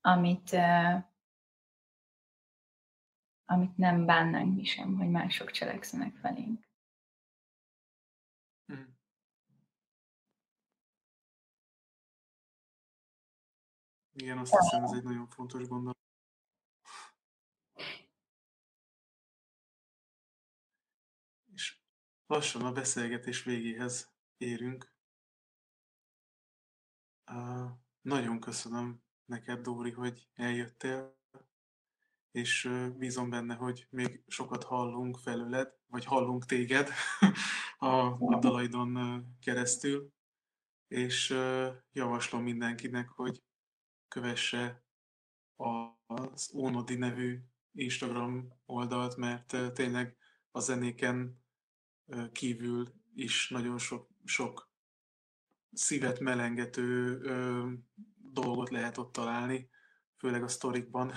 amit, uh, amit nem bánnánk mi sem, hogy mások cselekszenek felénk. Mm. Igen, azt hiszem, ez egy nagyon fontos gondolat. És lassan a beszélgetés végéhez érünk. Uh, nagyon köszönöm neked, Dóri, hogy eljöttél, és bízom benne, hogy még sokat hallunk felőled, vagy hallunk téged a, a dalaidon keresztül, és javaslom mindenkinek, hogy kövesse az Ónodi nevű Instagram oldalt, mert tényleg a zenéken kívül is nagyon sok, sok szívet melengető dolgot lehet ott találni, főleg a sztorikban.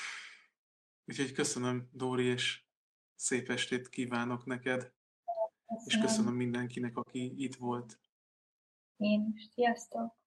Úgyhogy köszönöm, Dóri, és szép estét kívánok neked, köszönöm. és köszönöm mindenkinek, aki itt volt. Én, sziasztok!